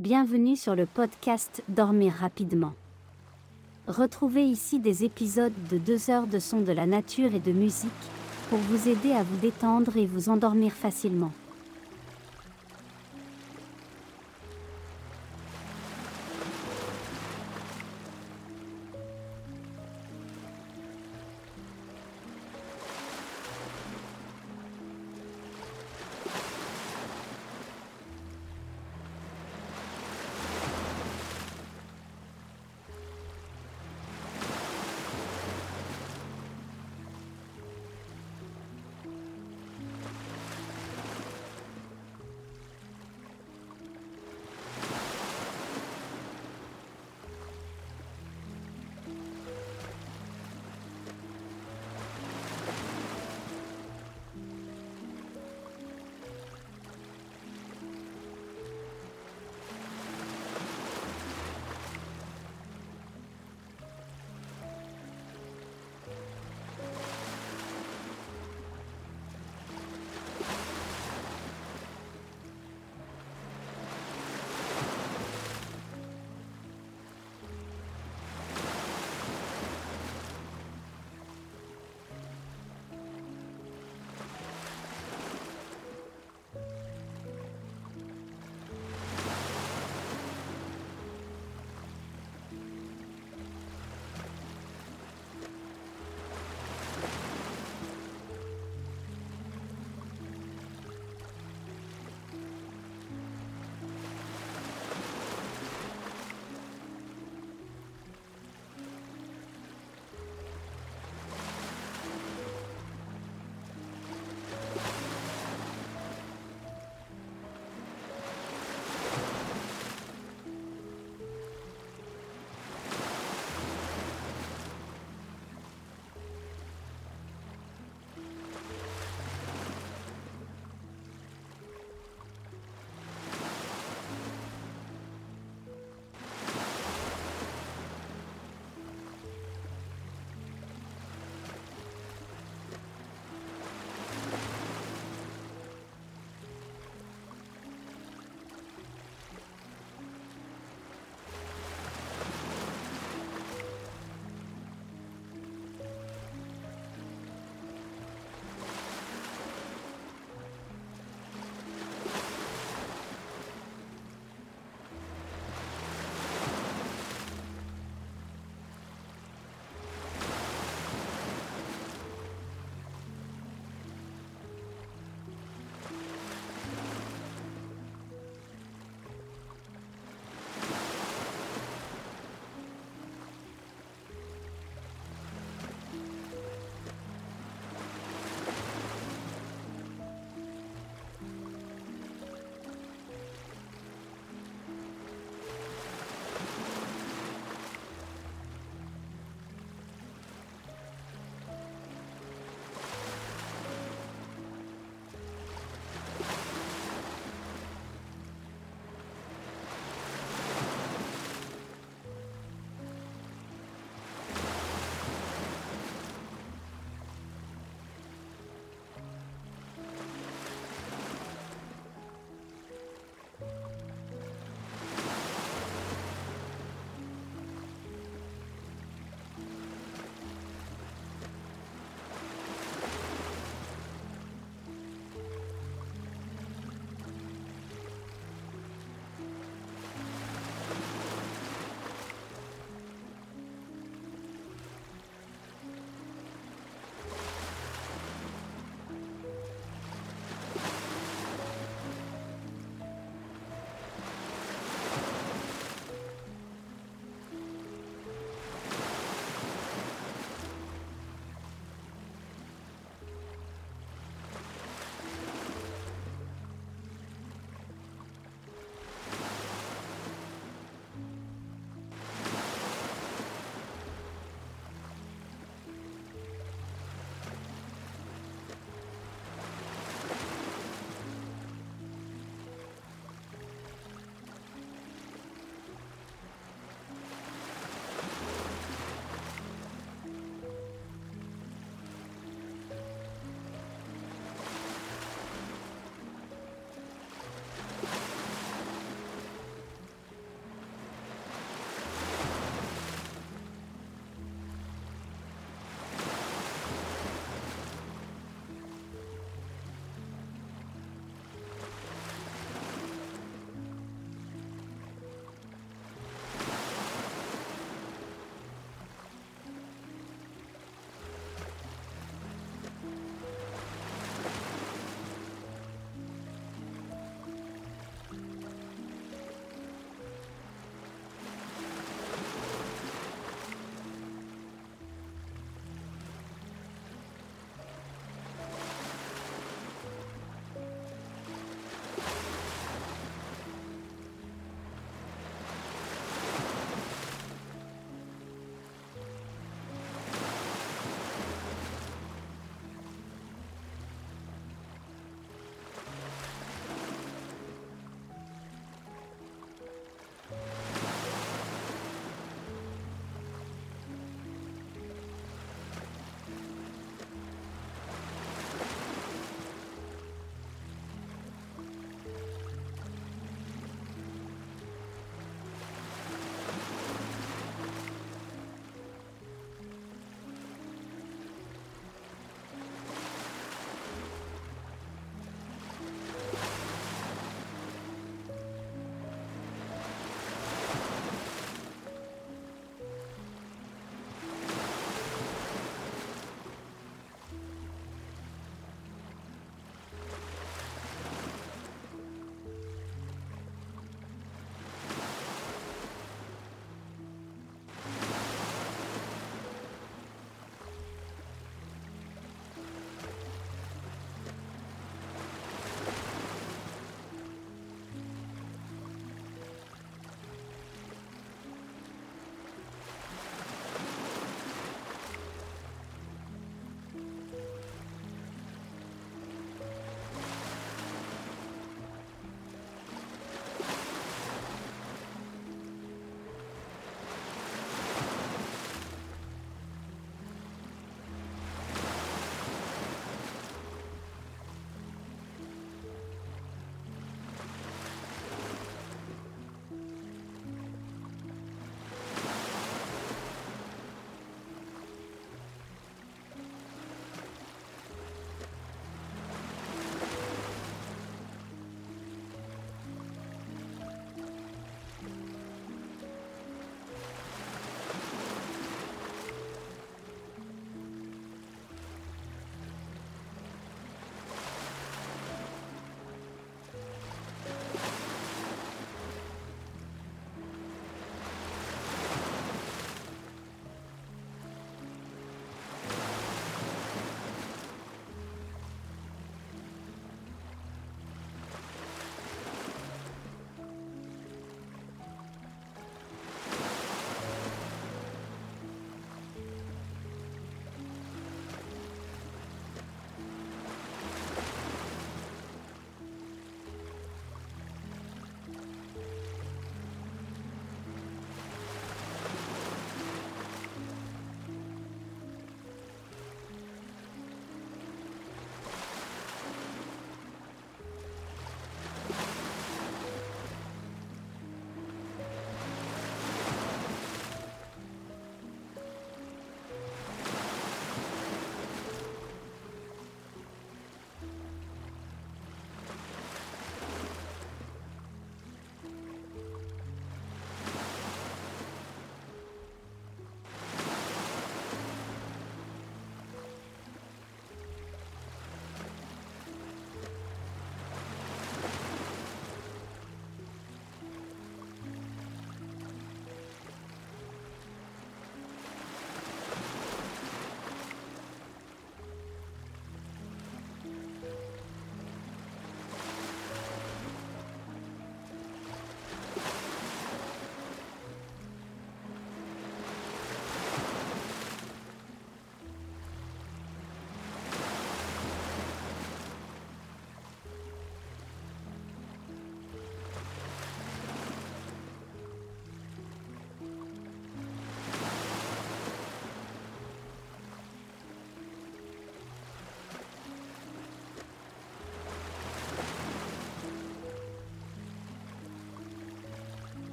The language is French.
Bienvenue sur le podcast Dormir rapidement. Retrouvez ici des épisodes de 2 heures de sons de la nature et de musique pour vous aider à vous détendre et vous endormir facilement.